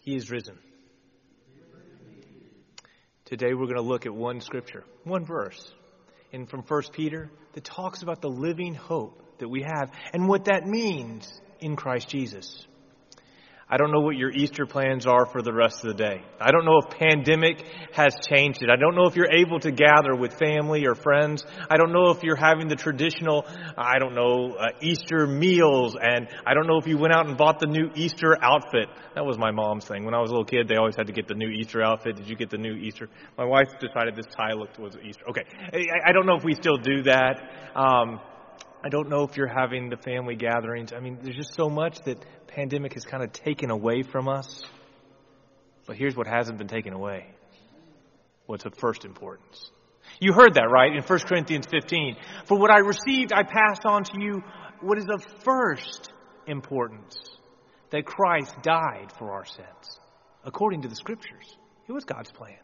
He is risen. Today we're going to look at one scripture, one verse, in from 1 Peter that talks about the living hope that we have and what that means in Christ Jesus. I don't know what your Easter plans are for the rest of the day. I don't know if pandemic has changed it. I don't know if you're able to gather with family or friends. I don't know if you're having the traditional, I don't know, uh, Easter meals. And I don't know if you went out and bought the new Easter outfit. That was my mom's thing. When I was a little kid, they always had to get the new Easter outfit. Did you get the new Easter? My wife decided this tie looked was Easter. Okay. I, I don't know if we still do that. Um, I don't know if you're having the family gatherings. I mean, there's just so much that pandemic has kind of taken away from us. But here's what hasn't been taken away what's of first importance. You heard that, right? In 1 Corinthians 15. For what I received, I passed on to you what is of first importance that Christ died for our sins, according to the scriptures. It was God's plan.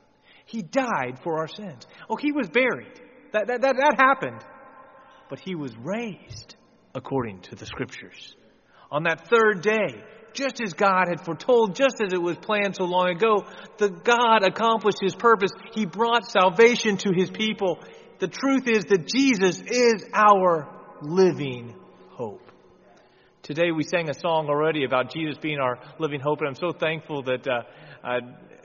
He died for our sins. Oh, he was buried. That, that, that, that happened but he was raised according to the scriptures. On that third day, just as God had foretold, just as it was planned so long ago, the God accomplished his purpose. He brought salvation to his people. The truth is that Jesus is our living hope. Today we sang a song already about Jesus being our living hope, and I'm so thankful that uh, uh,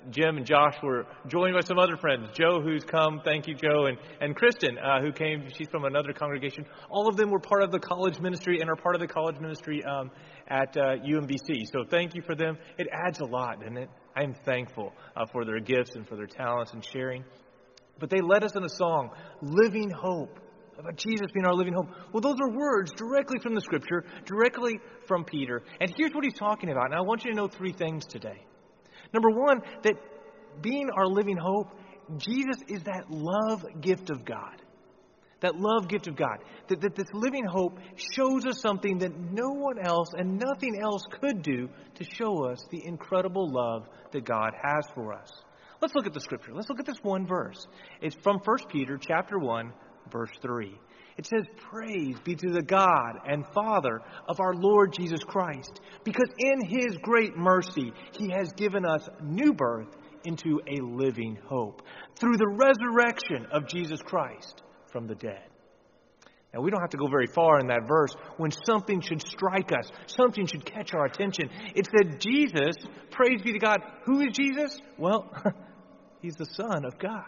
Jim and Josh were joined by some other friends. Joe, who's come, thank you, Joe, and, and Kristen, uh, who came, she's from another congregation. All of them were part of the college ministry and are part of the college ministry um, at uh, UMBC. So thank you for them. It adds a lot, doesn't it? I'm thankful uh, for their gifts and for their talents and sharing. But they led us in a song, Living Hope about Jesus being our living hope. Well, those are words directly from the scripture, directly from Peter. And here's what he's talking about. And I want you to know three things today. Number one, that being our living hope, Jesus is that love gift of God. That love gift of God. That, that this living hope shows us something that no one else and nothing else could do to show us the incredible love that God has for us. Let's look at the scripture. Let's look at this one verse. It's from 1 Peter chapter 1, verse 3. It says, Praise be to the God and Father of our Lord Jesus Christ, because in his great mercy he has given us new birth into a living hope through the resurrection of Jesus Christ from the dead. Now, we don't have to go very far in that verse when something should strike us, something should catch our attention. It said, Jesus, praise be to God. Who is Jesus? Well, he's the Son of God.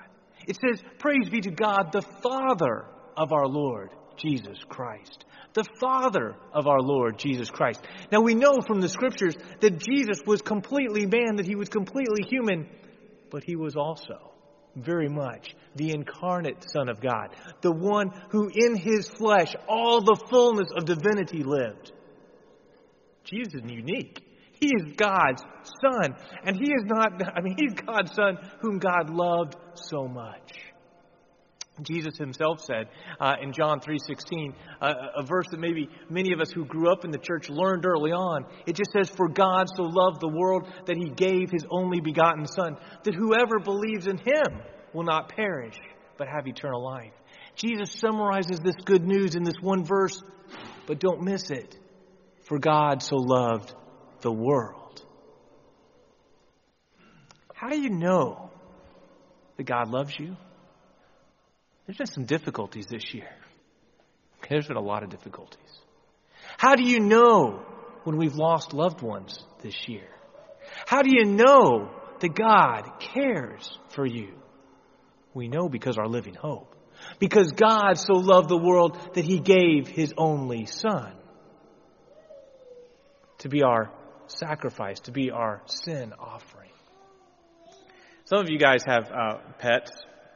It says, Praise be to God, the Father of our Lord Jesus Christ. The Father of our Lord Jesus Christ. Now we know from the scriptures that Jesus was completely man, that he was completely human, but he was also very much the incarnate Son of God, the one who in his flesh all the fullness of divinity lived. Jesus is unique. He is God's Son, and he is not, I mean, he's God's Son whom God loved so much. Jesus himself said uh, in John 3:16, uh, a verse that maybe many of us who grew up in the church learned early on. It just says, "For God so loved the world that he gave his only begotten son, that whoever believes in him will not perish, but have eternal life." Jesus summarizes this good news in this one verse, but don't miss it. For God so loved the world. How do you know that God loves you? There's been some difficulties this year. There's been a lot of difficulties. How do you know when we've lost loved ones this year? How do you know that God cares for you? We know because our living hope. Because God so loved the world that he gave his only Son to be our sacrifice, to be our sin offering. Some of you guys have uh, pets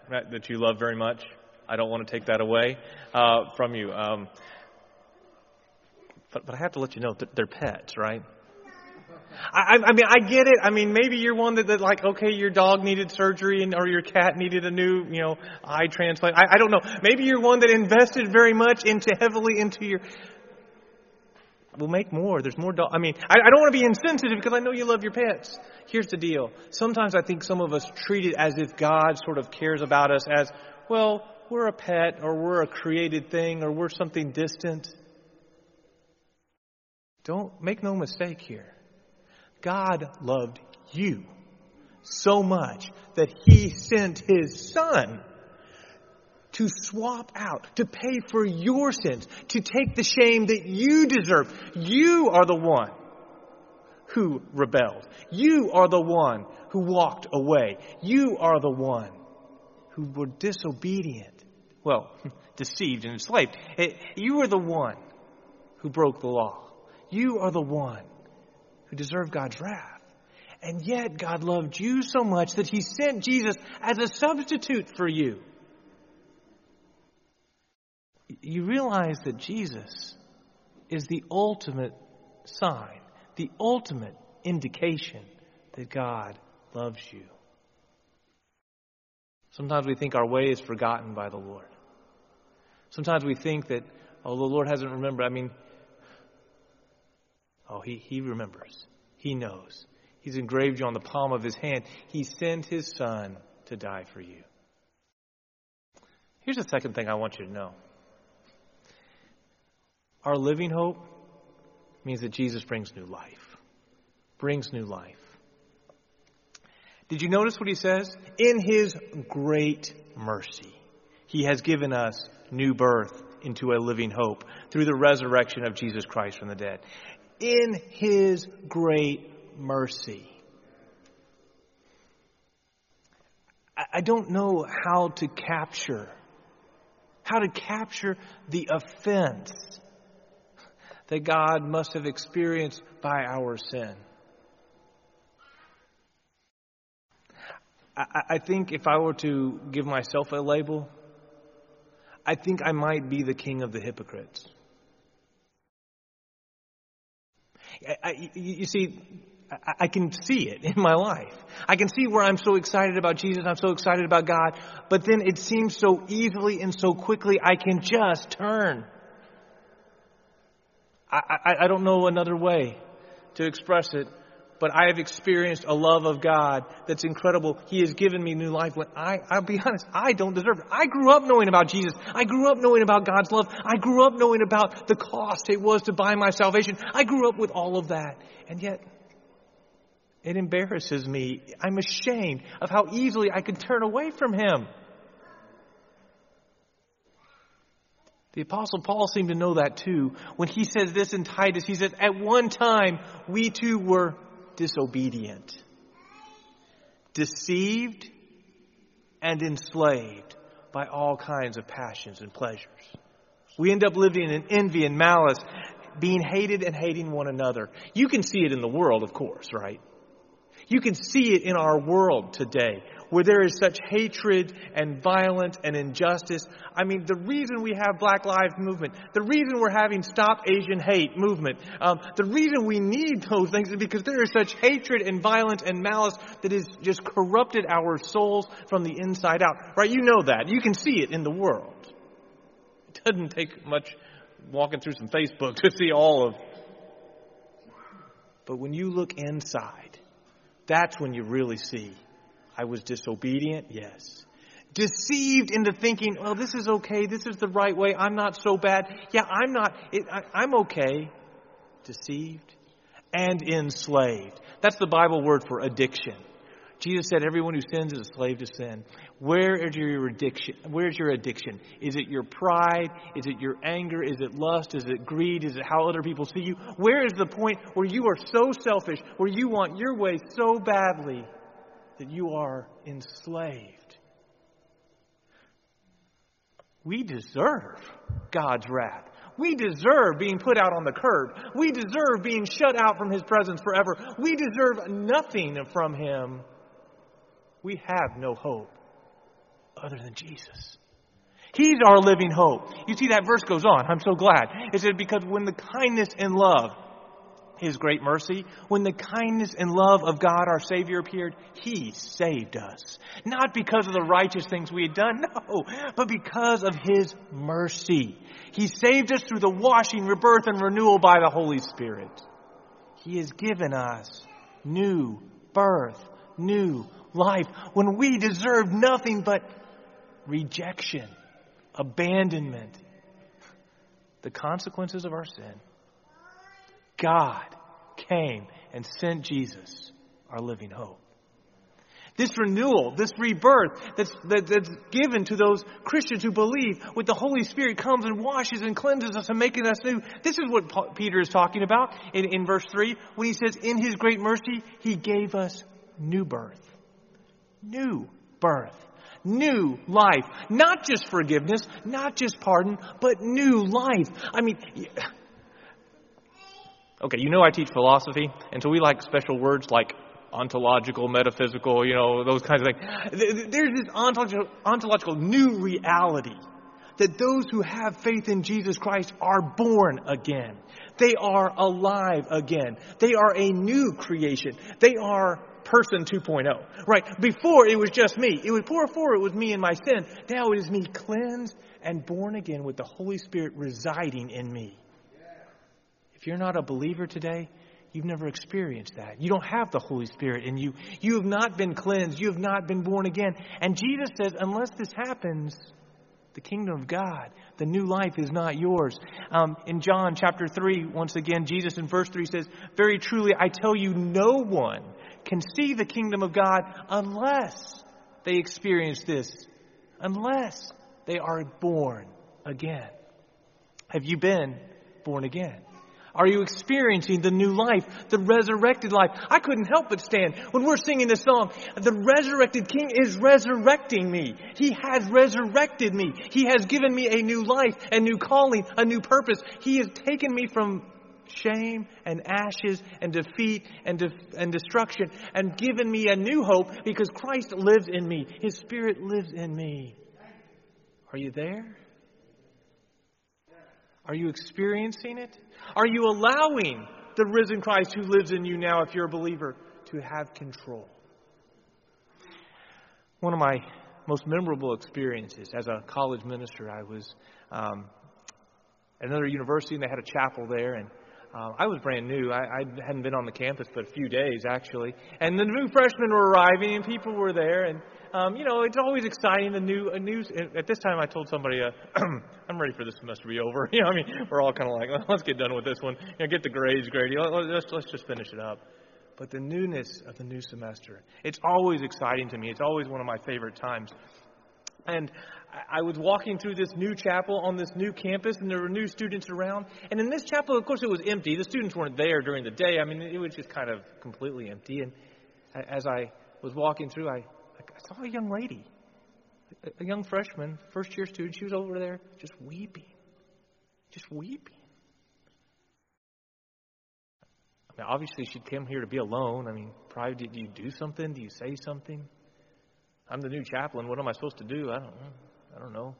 that you love very much. I don't want to take that away uh, from you. Um, but, but I have to let you know that they're pets, right? I, I mean, I get it. I mean, maybe you're one that, that like, okay, your dog needed surgery and, or your cat needed a new, you know, eye transplant. I, I don't know. Maybe you're one that invested very much into heavily into your, we'll make more. There's more dog. I mean, I, I don't want to be insensitive because I know you love your pets. Here's the deal. Sometimes I think some of us treat it as if God sort of cares about us as, well, we're a pet or we're a created thing or we're something distant. Don't make no mistake here. God loved you so much that he sent his son to swap out, to pay for your sins, to take the shame that you deserve. You are the one who rebelled. You are the one who walked away. You are the one who were disobedient. Well, deceived and enslaved. Eh, you are the one who broke the law. You are the one who deserved God's wrath. And yet God loved you so much that he sent Jesus as a substitute for you. You realize that Jesus is the ultimate sign, the ultimate indication that God loves you. Sometimes we think our way is forgotten by the Lord. Sometimes we think that, oh, the Lord hasn't remembered. I mean, oh, he, he remembers. He knows. He's engraved you on the palm of his hand. He sent his son to die for you. Here's the second thing I want you to know. Our living hope means that Jesus brings new life. Brings new life. Did you notice what he says? In his great mercy, he has given us new birth into a living hope through the resurrection of Jesus Christ from the dead. In his great mercy. I don't know how to capture, how to capture the offense that God must have experienced by our sin. I, I think if I were to give myself a label, I think I might be the king of the hypocrites. I, I, you see, I can see it in my life. I can see where I'm so excited about Jesus, I'm so excited about God, but then it seems so easily and so quickly I can just turn. I, I, I don't know another way to express it, but I have experienced a love of God that's incredible. He has given me new life when I, I'll be honest, I don't deserve it. I grew up knowing about Jesus. I grew up knowing about God's love. I grew up knowing about the cost it was to buy my salvation. I grew up with all of that. And yet, it embarrasses me. I'm ashamed of how easily I could turn away from Him. The Apostle Paul seemed to know that too. When he says this in Titus, he says, At one time, we too were disobedient, deceived, and enslaved by all kinds of passions and pleasures. We end up living in envy and malice, being hated and hating one another. You can see it in the world, of course, right? You can see it in our world today where there is such hatred and violence and injustice. I mean, the reason we have Black Lives Movement, the reason we're having Stop Asian Hate movement, um, the reason we need those things is because there is such hatred and violence and malice that has just corrupted our souls from the inside out. Right? You know that. You can see it in the world. It doesn't take much walking through some Facebook to see all of. But when you look inside, that's when you really see I was disobedient, yes. Deceived into thinking, well, this is okay, this is the right way, I'm not so bad. Yeah, I'm not, it, I, I'm okay. Deceived and enslaved. That's the Bible word for addiction. Jesus said, "Everyone who sins is a slave to sin." Where is your addiction? Where's your addiction? Is it your pride? Is it your anger? Is it lust? Is it greed? Is it how other people see you? Where is the point where you are so selfish, where you want your way so badly that you are enslaved? We deserve God's wrath. We deserve being put out on the curb. We deserve being shut out from His presence forever. We deserve nothing from Him we have no hope other than Jesus. He's our living hope. You see, that verse goes on. I'm so glad. It said, because when the kindness and love, His great mercy, when the kindness and love of God our Savior appeared, He saved us. Not because of the righteous things we had done, no, but because of His mercy. He saved us through the washing, rebirth, and renewal by the Holy Spirit. He has given us new birth, new life when we deserve nothing but rejection, abandonment, the consequences of our sin. God came and sent Jesus our living hope. This renewal, this rebirth that's, that, that's given to those Christians who believe with the Holy Spirit comes and washes and cleanses us and making us new. This is what Paul, Peter is talking about in, in verse 3 when he says, In his great mercy, he gave us new birth. New birth. New life. Not just forgiveness, not just pardon, but new life. I mean, okay, you know I teach philosophy, and so we like special words like ontological, metaphysical, you know, those kinds of things. There's this ontological, ontological new reality that those who have faith in Jesus Christ are born again. They are alive again. They are a new creation. They are person 2.0. Right? Before it was just me. It was poor before it was me and my sin. Now it is me cleansed and born again with the Holy Spirit residing in me. If you're not a believer today, You've never experienced that. You don't have the Holy Spirit in you. You have not been cleansed. You have not been born again. And Jesus says, unless this happens, the kingdom of God, the new life is not yours. Um, in John chapter 3, once again, Jesus in verse 3 says, Very truly, I tell you, no one can see the kingdom of God unless they experience this, unless they are born again. Have you been born again? Are you experiencing the new life, the resurrected life? I couldn't help but stand when we're singing this song. The resurrected King is resurrecting me. He has resurrected me. He has given me a new life, a new calling, a new purpose. He has taken me from shame and ashes and defeat and, and destruction and given me a new hope because Christ lives in me. His Spirit lives in me. Are you there? Are you experiencing it? Are you allowing the risen Christ who lives in you now, if you're a believer, to have control? One of my most memorable experiences as a college minister, I was um, at another university and they had a chapel there, and uh, I was brand new. I, I hadn't been on the campus but a few days, actually. And the new freshmen were arriving, and people were there, and um, you know, it's always exciting. The new, a new. At this time, I told somebody, uh, "I'm ready for this semester to be over." You know, I mean, we're all kind of like, "Let's get done with this one. You know, get the grades graded. Let's let's just finish it up." But the newness of the new semester, it's always exciting to me. It's always one of my favorite times. And I was walking through this new chapel on this new campus, and there were new students around. And in this chapel, of course, it was empty. The students weren't there during the day. I mean, it was just kind of completely empty. And as I was walking through, I I saw a young lady, a young freshman, first year student. She was over there just weeping, just weeping. I mean, obviously, she'd come here to be alone. I mean, probably, did you do something? Do you say something? I'm the new chaplain. What am I supposed to do? I don't know. I don't know.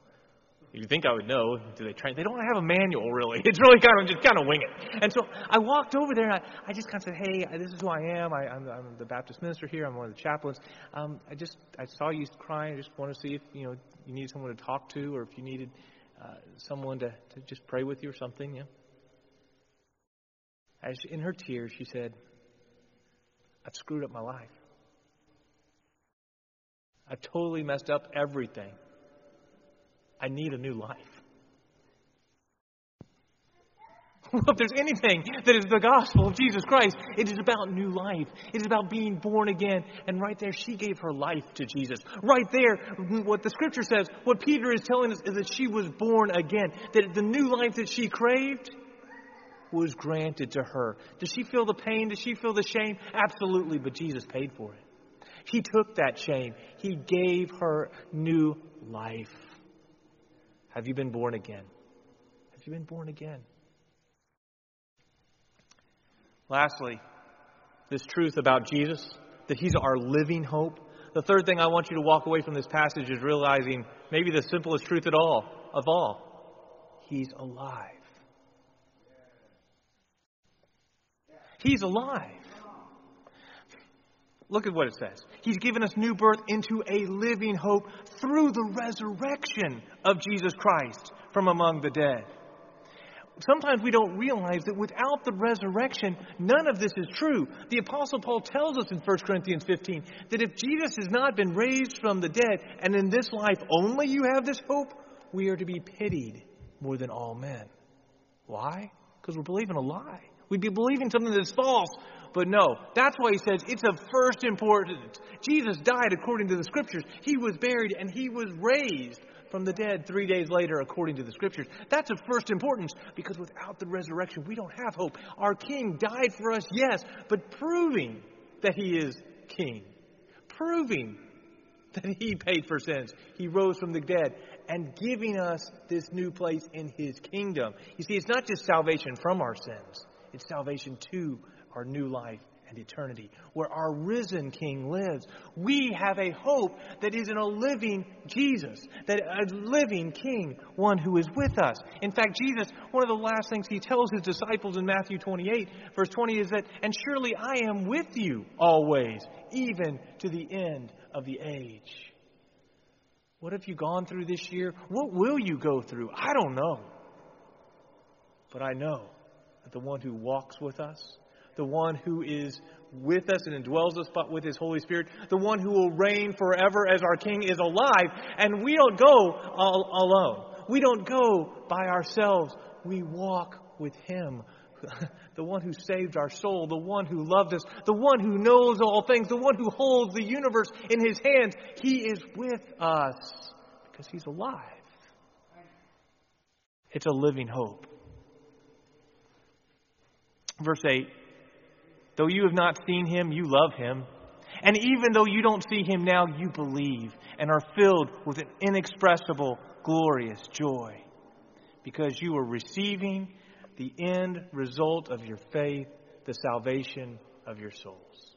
You think I would know? Do they train? They don't have a manual, really. It's really kind of just kind of wing it. And so I walked over there and I, I just kind of said, "Hey, this is who I am. I, am I'm, I'm the Baptist minister here. I'm one of the chaplains. Um, I just I saw you crying. I just want to see if you know you needed someone to talk to, or if you needed uh, someone to, to just pray with you or something." Yeah. As in her tears, she said, "I've screwed up my life. I've totally messed up everything." I need a new life. Well, if there's anything that is the gospel of Jesus Christ, it is about new life. It is about being born again. And right there, she gave her life to Jesus. Right there, what the scripture says, what Peter is telling us is that she was born again. That the new life that she craved was granted to her. Does she feel the pain? Does she feel the shame? Absolutely, but Jesus paid for it. He took that shame. He gave her new life. Have you been born again? Have you been born again? Lastly, this truth about Jesus, that He's our living hope. The third thing I want you to walk away from this passage is realizing maybe the simplest truth at all of all. He's alive. He's alive. Look at what it says. He's given us new birth into a living hope through the resurrection of Jesus Christ from among the dead. Sometimes we don't realize that without the resurrection, none of this is true. The Apostle Paul tells us in 1 Corinthians 15 that if Jesus has not been raised from the dead, and in this life only you have this hope, we are to be pitied more than all men. Why? Because we're believing a lie. We'd be believing something that's false. But no, that's why he says it's of first importance. Jesus died according to the scriptures. He was buried and he was raised from the dead three days later according to the scriptures. That's of first importance because without the resurrection, we don't have hope. Our king died for us, yes, but proving that he is king, proving that he paid for sins. He rose from the dead and giving us this new place in his kingdom. You see, it's not just salvation from our sins, it's salvation to our new life and eternity, where our risen King lives. We have a hope that is in a living Jesus, that a living King, one who is with us. In fact, Jesus, one of the last things he tells his disciples in Matthew 28, verse 20, is that, and surely I am with you always, even to the end of the age. What have you gone through this year? What will you go through? I don't know. But I know that the one who walks with us, the one who is with us and indwells us with his Holy Spirit, the one who will reign forever as our King is alive, and we don't go alone. We don't go by ourselves. We walk with him the one who saved our soul, the one who loved us, the one who knows all things, the one who holds the universe in his hands. He is with us because he's alive. It's a living hope. Verse 8 Though you have not seen him, you love him. And even though you don't see him now, you believe and are filled with an inexpressible, glorious joy because you are receiving the end result of your faith, the salvation of your souls.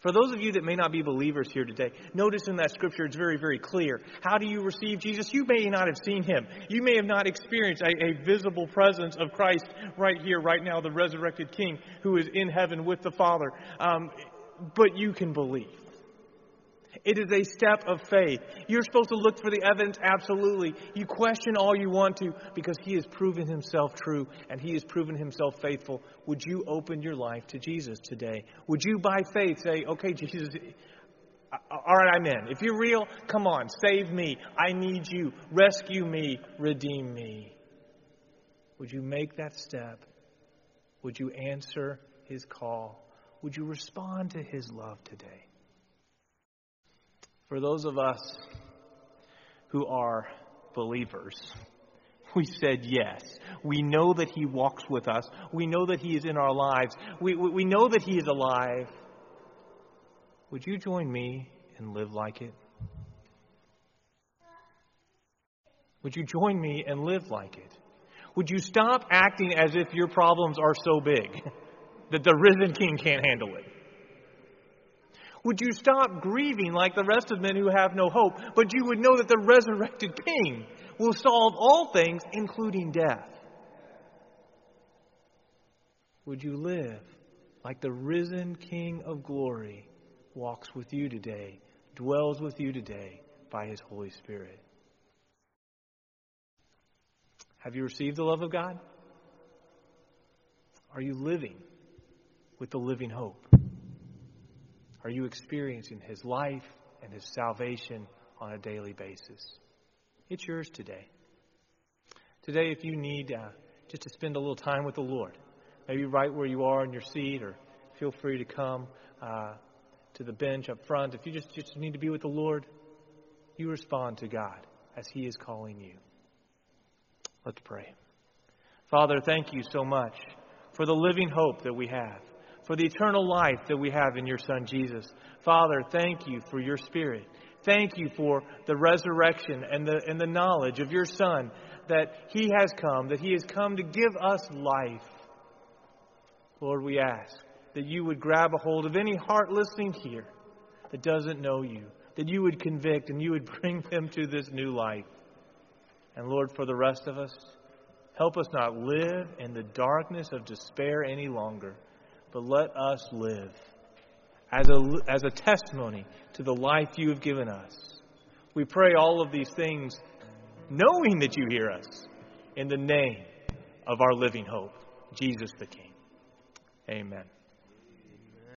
For those of you that may not be believers here today, notice in that scripture it's very, very clear. How do you receive Jesus? You may not have seen him. You may have not experienced a, a, visible presence of Christ right here, right now, the resurrected King who is in heaven with the Father. Um, but you can believe. It is a step of faith. You're supposed to look for the evidence, absolutely. You question all you want to because He has proven Himself true and He has proven Himself faithful. Would you open your life to Jesus today? Would you, by faith, say, okay, Jesus, all right, I'm in. If you're real, come on, save me. I need you. Rescue me. Redeem me. Would you make that step? Would you answer His call? Would you respond to His love today? For those of us who are believers, we said yes. We know that He walks with us. We know that He is in our lives. We, we, we know that He is alive. Would you join me and live like it? Would you join me and live like it? Would you stop acting as if your problems are so big that the risen king can't handle it? Would you stop grieving like the rest of men who have no hope, but you would know that the resurrected King will solve all things, including death? Would you live like the risen King of glory walks with you today, dwells with you today by his Holy Spirit? Have you received the love of God? Are you living with the living hope? Are you experiencing His life and His salvation on a daily basis? It's yours today. Today, if you need uh, just to spend a little time with the Lord, maybe right where you are in your seat, or feel free to come uh, to the bench up front. If you just, just need to be with the Lord, you respond to God as He is calling you. Let's pray. Father, thank you so much for the living hope that we have for the eternal life that we have in your Son, Jesus. Father, thank you for your Spirit. Thank you for the resurrection and the, and the knowledge of your Son that He has come, that He has come to give us life. Lord, we ask that you would grab a hold of any heart listening here that doesn't know you, that you would convict and you would bring them to this new life. And Lord, for the rest of us, help us not live in the darkness of despair any longer but let us live as a, as a testimony to the life you have given us. We pray all of these things knowing that you hear us in the name of our living hope, Jesus the King. Amen.